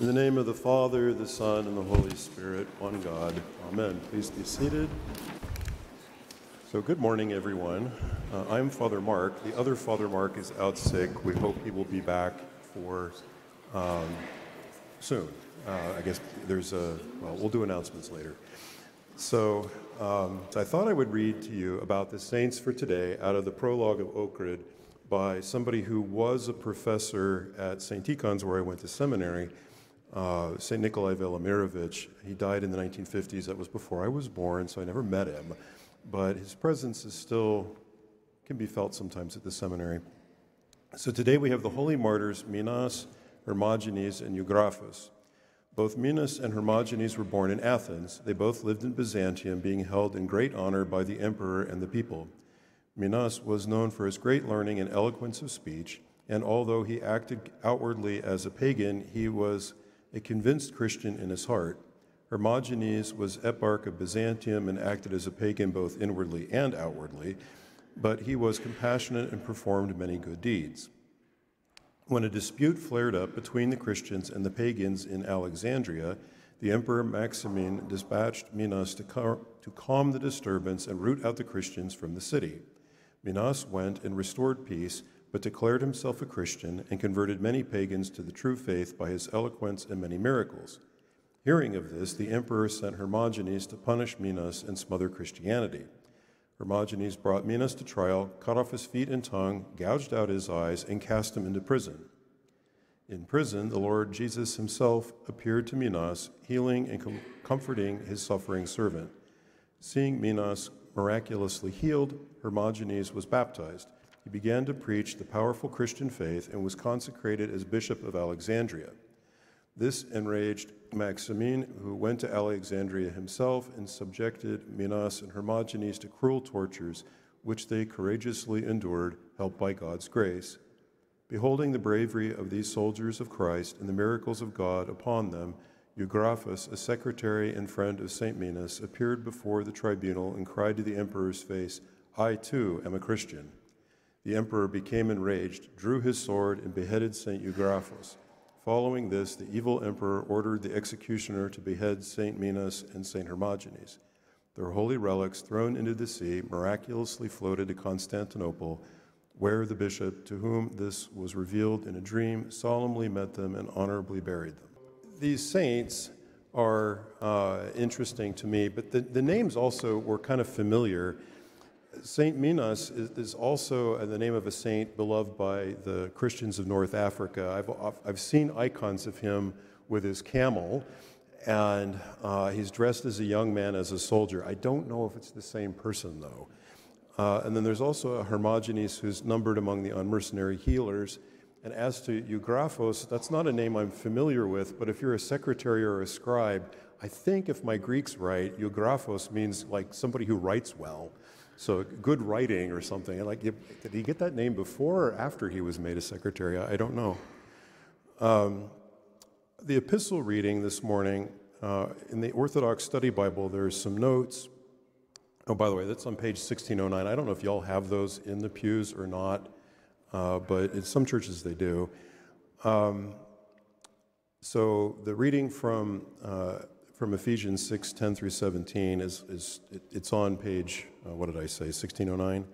In the name of the Father, the Son, and the Holy Spirit, one God. Amen. Please be seated. So, good morning, everyone. Uh, I'm Father Mark. The other Father Mark is out sick. We hope he will be back for um, soon. Uh, I guess there's a, well, we'll do announcements later. So, um, so, I thought I would read to you about the saints for today out of the prologue of Ohrid by somebody who was a professor at St. Tikhon's, where I went to seminary uh, St. Nikolai Velimirovich. He died in the 1950s. That was before I was born, so I never met him. But his presence is still, can be felt sometimes at the seminary. So today we have the holy martyrs Minas, Hermogenes, and Eugraphus. Both Minas and Hermogenes were born in Athens. They both lived in Byzantium, being held in great honor by the emperor and the people. Minas was known for his great learning and eloquence of speech, and although he acted outwardly as a pagan, he was a convinced Christian in his heart. Hermogenes was eparch of Byzantium and acted as a pagan both inwardly and outwardly, but he was compassionate and performed many good deeds. When a dispute flared up between the Christians and the pagans in Alexandria, the Emperor Maximin dispatched Minas to, car- to calm the disturbance and root out the Christians from the city. Minas went and restored peace but declared himself a Christian and converted many pagans to the true faith by his eloquence and many miracles. Hearing of this, the emperor sent Hermogenes to punish Minas and smother Christianity. Hermogenes brought Minas to trial, cut off his feet and tongue, gouged out his eyes, and cast him into prison. In prison, the Lord Jesus himself appeared to Minas, healing and com- comforting his suffering servant. Seeing Minas miraculously healed, Hermogenes was baptized he began to preach the powerful Christian faith and was consecrated as Bishop of Alexandria. This enraged Maximin, who went to Alexandria himself and subjected Minas and Hermogenes to cruel tortures, which they courageously endured, helped by God's grace. Beholding the bravery of these soldiers of Christ and the miracles of God upon them, Eugraphus, a secretary and friend of St. Minas, appeared before the tribunal and cried to the emperor's face, I too am a Christian. The emperor became enraged, drew his sword, and beheaded St. Eugraphus. Following this, the evil emperor ordered the executioner to behead St. Minas and St. Hermogenes. Their holy relics, thrown into the sea, miraculously floated to Constantinople, where the bishop, to whom this was revealed in a dream, solemnly met them and honorably buried them. These saints are uh, interesting to me, but the, the names also were kind of familiar Saint Minas is, is, also the name of a saint beloved by the Christians of North Africa. I've, I've seen icons of him with his camel, and uh, he's dressed as a young man, as a soldier. I don't know if it's the same person, though. Uh, and then there's also a Hermogenes who's numbered among the unmercenary healers. And as to Eugraphos, that's not a name I'm familiar with, but if you're a secretary or a scribe, I think if my Greek's right, Eugraphos means like somebody who writes well. So good writing or something. Like, did he get that name before or after he was made a secretary? I don't know. Um, the epistle reading this morning uh, in the Orthodox Study Bible, there's some notes. Oh, by the way, that's on page 1609. I don't know if y'all have those in the pews or not, uh, but in some churches they do. Um, so the reading from uh, from Ephesians 6 10 through 17 is, is it, it's on page, uh, what did I say, 1609?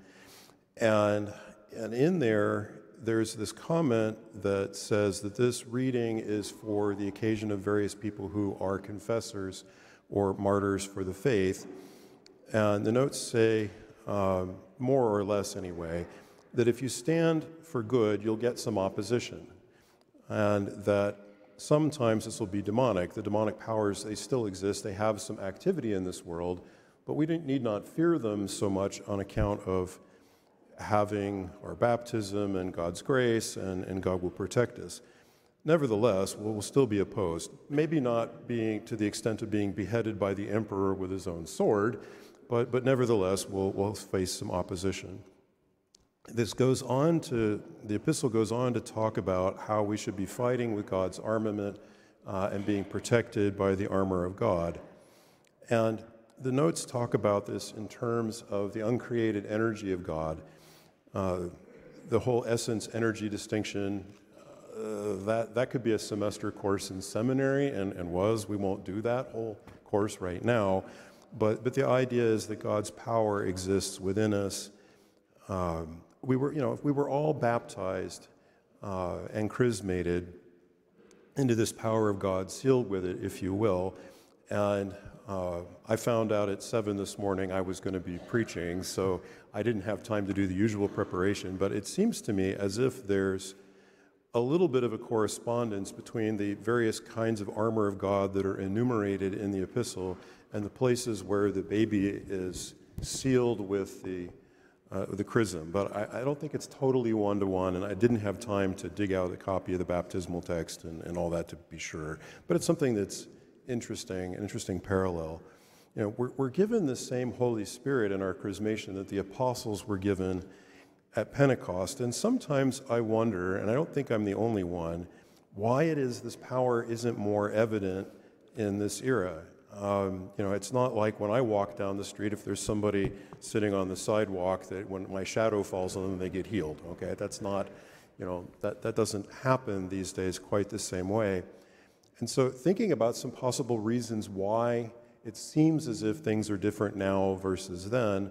And, and in there, there's this comment that says that this reading is for the occasion of various people who are confessors or martyrs for the faith. And the notes say, um, more or less anyway, that if you stand for good, you'll get some opposition. And that sometimes this will be demonic. The demonic powers, they still exist, they have some activity in this world, but we need not fear them so much on account of having our baptism and God's grace, and, and God will protect us. Nevertheless, we'll still be opposed. Maybe not being to the extent of being beheaded by the emperor with his own sword, but, but nevertheless, we'll, we'll face some opposition this goes on to, the epistle goes on to talk about how we should be fighting with God's armament uh, and being protected by the armor of God. And the notes talk about this in terms of the uncreated energy of God, uh, the whole essence energy distinction, uh, that, that could be a semester course in seminary and, and was. We won't do that whole course right now. But, but the idea is that God's power exists within us. Um, we were, you know, if we were all baptized uh, and chrismated into this power of God, sealed with it, if you will, and uh, I found out at 7 this morning I was going to be preaching, so I didn't have time to do the usual preparation. But it seems to me as if there's a little bit of a correspondence between the various kinds of armor of God that are enumerated in the epistle and the places where the baby is sealed with the, uh, the chrism. But I, I, don't think it's totally one to one, and I didn't have time to dig out a copy of the baptismal text and, and all that to be sure. But it's something that's interesting, an interesting parallel. You know, we're, we're given the same Holy Spirit in our chrismation that the apostles were given at Pentecost. And sometimes I wonder, and I don't think I'm the only one, why it is this power isn't more evident in this era. Um, you know, it's not like when I walk down the street, if there's somebody sitting on the sidewalk, that when my shadow falls on them, they get healed. Okay, that's not, you know, that, that doesn't happen these days quite the same way. And so, thinking about some possible reasons why it seems as if things are different now versus then,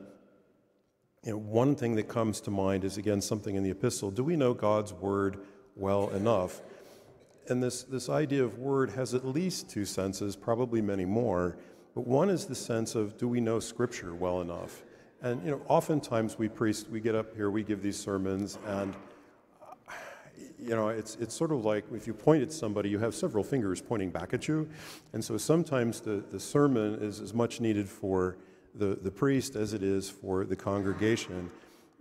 you know, one thing that comes to mind is again something in the epistle. Do we know God's word well enough? And this, this idea of word has at least two senses, probably many more. But one is the sense of do we know Scripture well enough? And you know, oftentimes we priests we get up here, we give these sermons, and you know, it's, it's sort of like if you point at somebody, you have several fingers pointing back at you. And so sometimes the, the sermon is as much needed for the, the priest as it is for the congregation.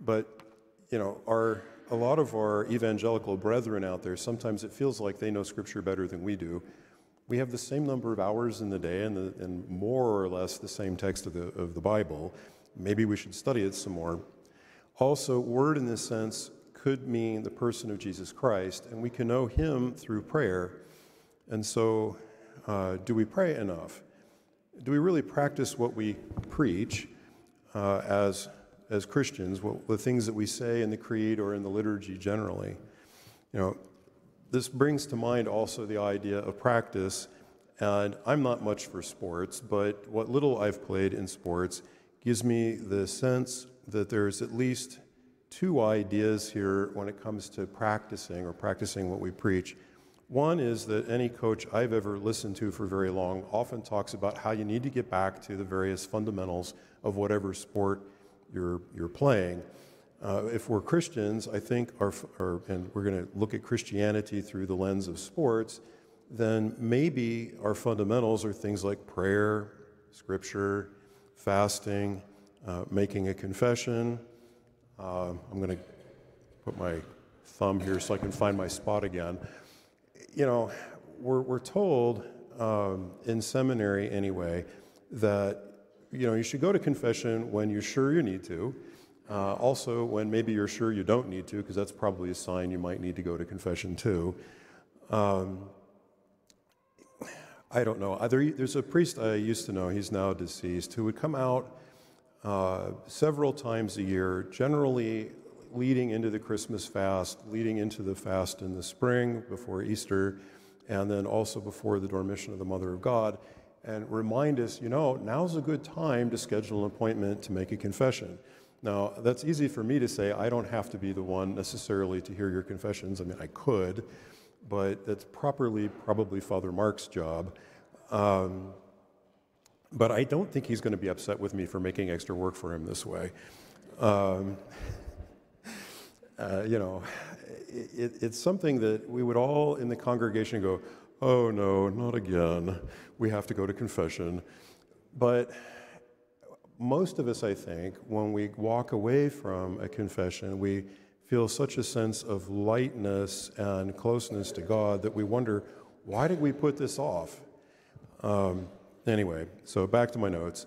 But, you know, our, a lot of our evangelical brethren out there, sometimes it feels like they know Scripture better than we do. We have the same number of hours in the day and, the, and more or less the same text of the, of the Bible. Maybe we should study it some more. Also, word in this sense could mean the person of Jesus Christ, and we can know him through prayer. And so, uh, do we pray enough? Do we really practice what we preach uh, as, as Christians, what, the things that we say in the creed or in the liturgy generally? You know, this brings to mind also the idea of practice. And I'm not much for sports, but what little I've played in sports gives me the sense that there's at least two ideas here when it comes to practicing or practicing what we preach. One is that any coach I've ever listened to for very long often talks about how you need to get back to the various fundamentals of whatever sport you're, you're playing. Uh, if we're Christians, I think, our, our and we're going to look at Christianity through the lens of sports, then maybe our fundamentals are things like prayer, scripture, fasting, uh, making a confession, uh, I'm going to put my thumb here so I can find my spot again. You know, we're, we're told um, in seminary anyway that you know you should go to confession when you're sure you need to. Uh, also, when maybe you're sure you don't need to, because that's probably a sign you might need to go to confession too. Um, I don't know. There, there's a priest I used to know, he's now deceased, who would come out uh, several times a year, generally leading into the Christmas fast, leading into the fast in the spring before Easter, and then also before the Dormition of the Mother of God, and remind us, you know, now's a good time to schedule an appointment to make a confession. Now, that's easy for me to say. I don't have to be the one necessarily to hear your confessions. I mean, I could, but that's properly probably Father Mark's job. Um, but I don't think he's going to be upset with me for making extra work for him this way. Um, uh, you know, it, it's something that we would all in the congregation go, oh no, not again. We have to go to confession. But most of us, I think, when we walk away from a confession, we feel such a sense of lightness and closeness to God that we wonder, why did we put this off? Um, Anyway, so back to my notes.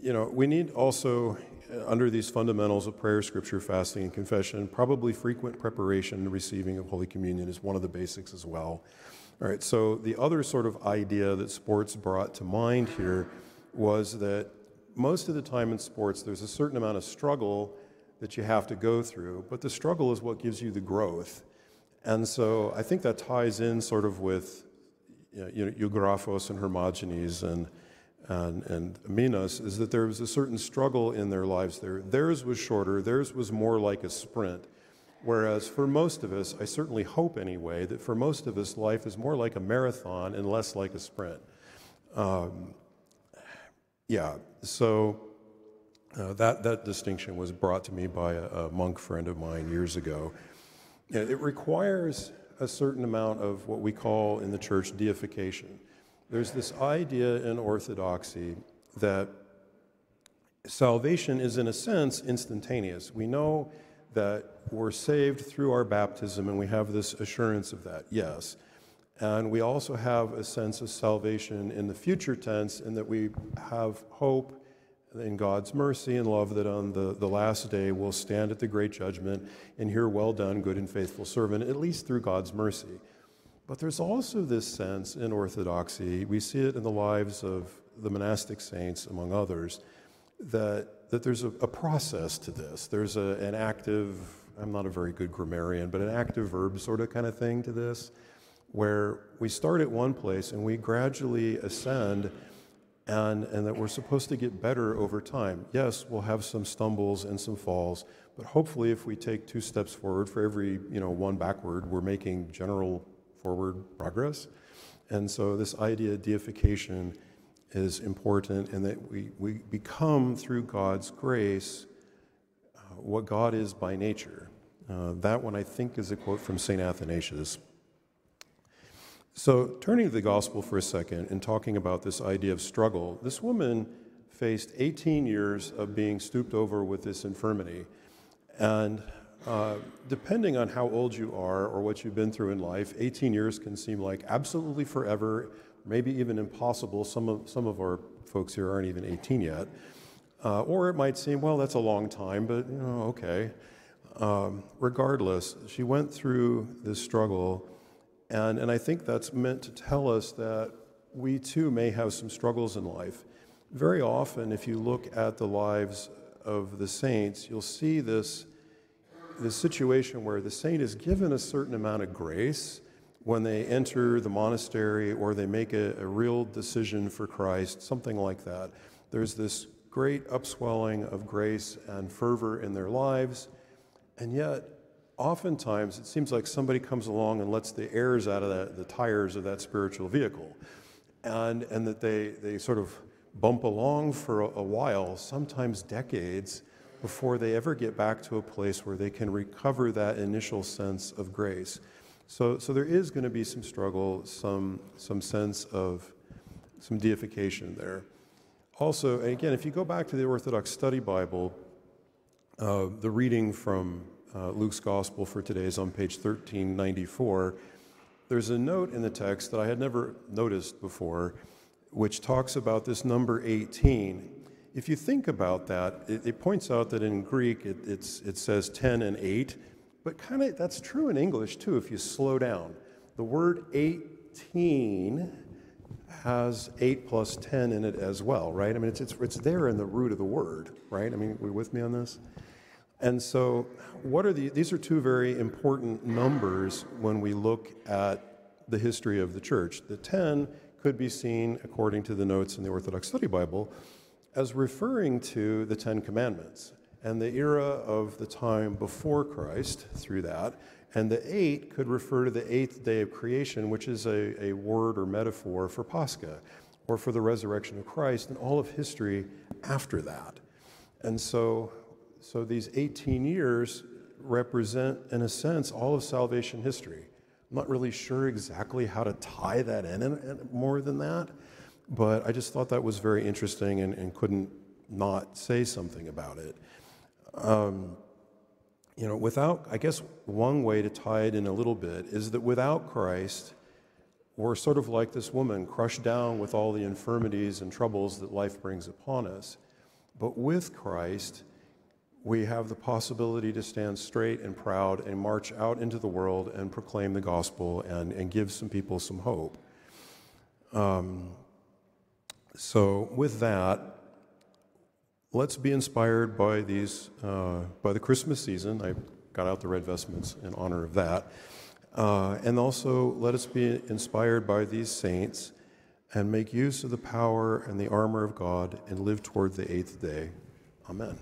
You know, we need also, uh, under these fundamentals of prayer, scripture, fasting, and confession, probably frequent preparation and receiving of Holy Communion is one of the basics as well. All right, so the other sort of idea that sports brought to mind here was that most of the time in sports, there's a certain amount of struggle that you have to go through, but the struggle is what gives you the growth. And so I think that ties in sort of with you know, Eugraphos and Hermogenes and, and, and Minas, is that there was a certain struggle in their lives there. Theirs was shorter, theirs was more like a sprint. Whereas for most of us, I certainly hope anyway, that for most of us, life is more like a marathon and less like a sprint. Um, yeah, so uh, that, that distinction was brought to me by a, a monk friend of mine years ago. It requires a certain amount of what we call in the church deification. There's this idea in orthodoxy that salvation is, in a sense, instantaneous. We know that we're saved through our baptism, and we have this assurance of that, yes. And we also have a sense of salvation in the future tense, in that we have hope in God's mercy and love that on the, the last day we'll stand at the great judgment and hear, Well done, good and faithful servant, at least through God's mercy. But there's also this sense in Orthodoxy, we see it in the lives of the monastic saints, among others, that that there's a, a process to this. There's a, an active, I'm not a very good grammarian, but an active verb sort of kind of thing to this, where we start at one place and we gradually ascend and, and that we're supposed to get better over time. Yes, we'll have some stumbles and some falls, but hopefully if we take two steps forward for every you know one backward, we're making general forward progress. And so this idea of deification is important and that we, we become, through God's grace, uh, what God is by nature. Uh, that one, I think, is a quote from St. Athanasius. So, turning to the gospel for a second and talking about this idea of struggle, this woman faced 18 years of being stooped over with this infirmity. And uh, depending on how old you are or what you've been through in life, 18 years can seem like absolutely forever maybe even impossible. Some of, some of our folks here aren't even 18 yet. Uh, or it might seem, well, that's a long time, but you know, okay. Um, regardless, she went through this struggle, and, and I think that's meant to tell us that we too may have some struggles in life. Very often, if you look at the lives of the saints, you'll see this, this situation where the saint is given a certain amount of grace when they enter the monastery or they make a, a, real decision for Christ, something like that. There's this great upswelling of grace and fervor in their lives, and yet, oftentimes, it seems like somebody comes along and lets the airs out of that, the tires of that spiritual vehicle, and, and that they, they sort of bump along for a, a while, sometimes decades, before they ever get back to a place where they can recover that initial sense of grace. So, so there is going to be some struggle, some, some sense of some deification there. Also, and again, if you go back to the Orthodox Study Bible, uh, the reading from uh, Luke's Gospel for today is on page 1394. There's a note in the text that I had never noticed before, which talks about this number 18. If you think about that, it, it points out that in Greek it, it says 10 and 8, but kind of that's true in English too if you slow down. The word 18 has 8 plus 10 in it as well, right? I mean, it's, it's, it's there in the root of the word, right? I mean, we with me on this? And so, what are the, these are two very important numbers when we look at the history of the church. The 10 could be seen, according to the notes in the Orthodox Study Bible, as referring to the Ten Commandments and the era of the time before Christ through that. And the eight could refer to the eighth day of creation, which is a, a word or metaphor for Pascha or for the resurrection of Christ and all of history after that. And so, so these 18 years represent, in a sense, all of salvation history. I'm not really sure exactly how to tie that in, in more than that, but I just thought that was very interesting and, and couldn't not say something about it. Um, you know, without, I guess one way to tie it in a little bit is that without Christ, we're sort of like this woman, crushed down with all the infirmities and troubles that life brings upon us. But with Christ, we have the possibility to stand straight and proud and march out into the world and proclaim the gospel and, and give some people some hope. Um, so, with that, let's be inspired by these, uh, by the Christmas season. I got out the red vestments in honor of that. Uh, and also, let us be inspired by these saints and make use of the power and the armor of God and live toward the eighth day. Amen.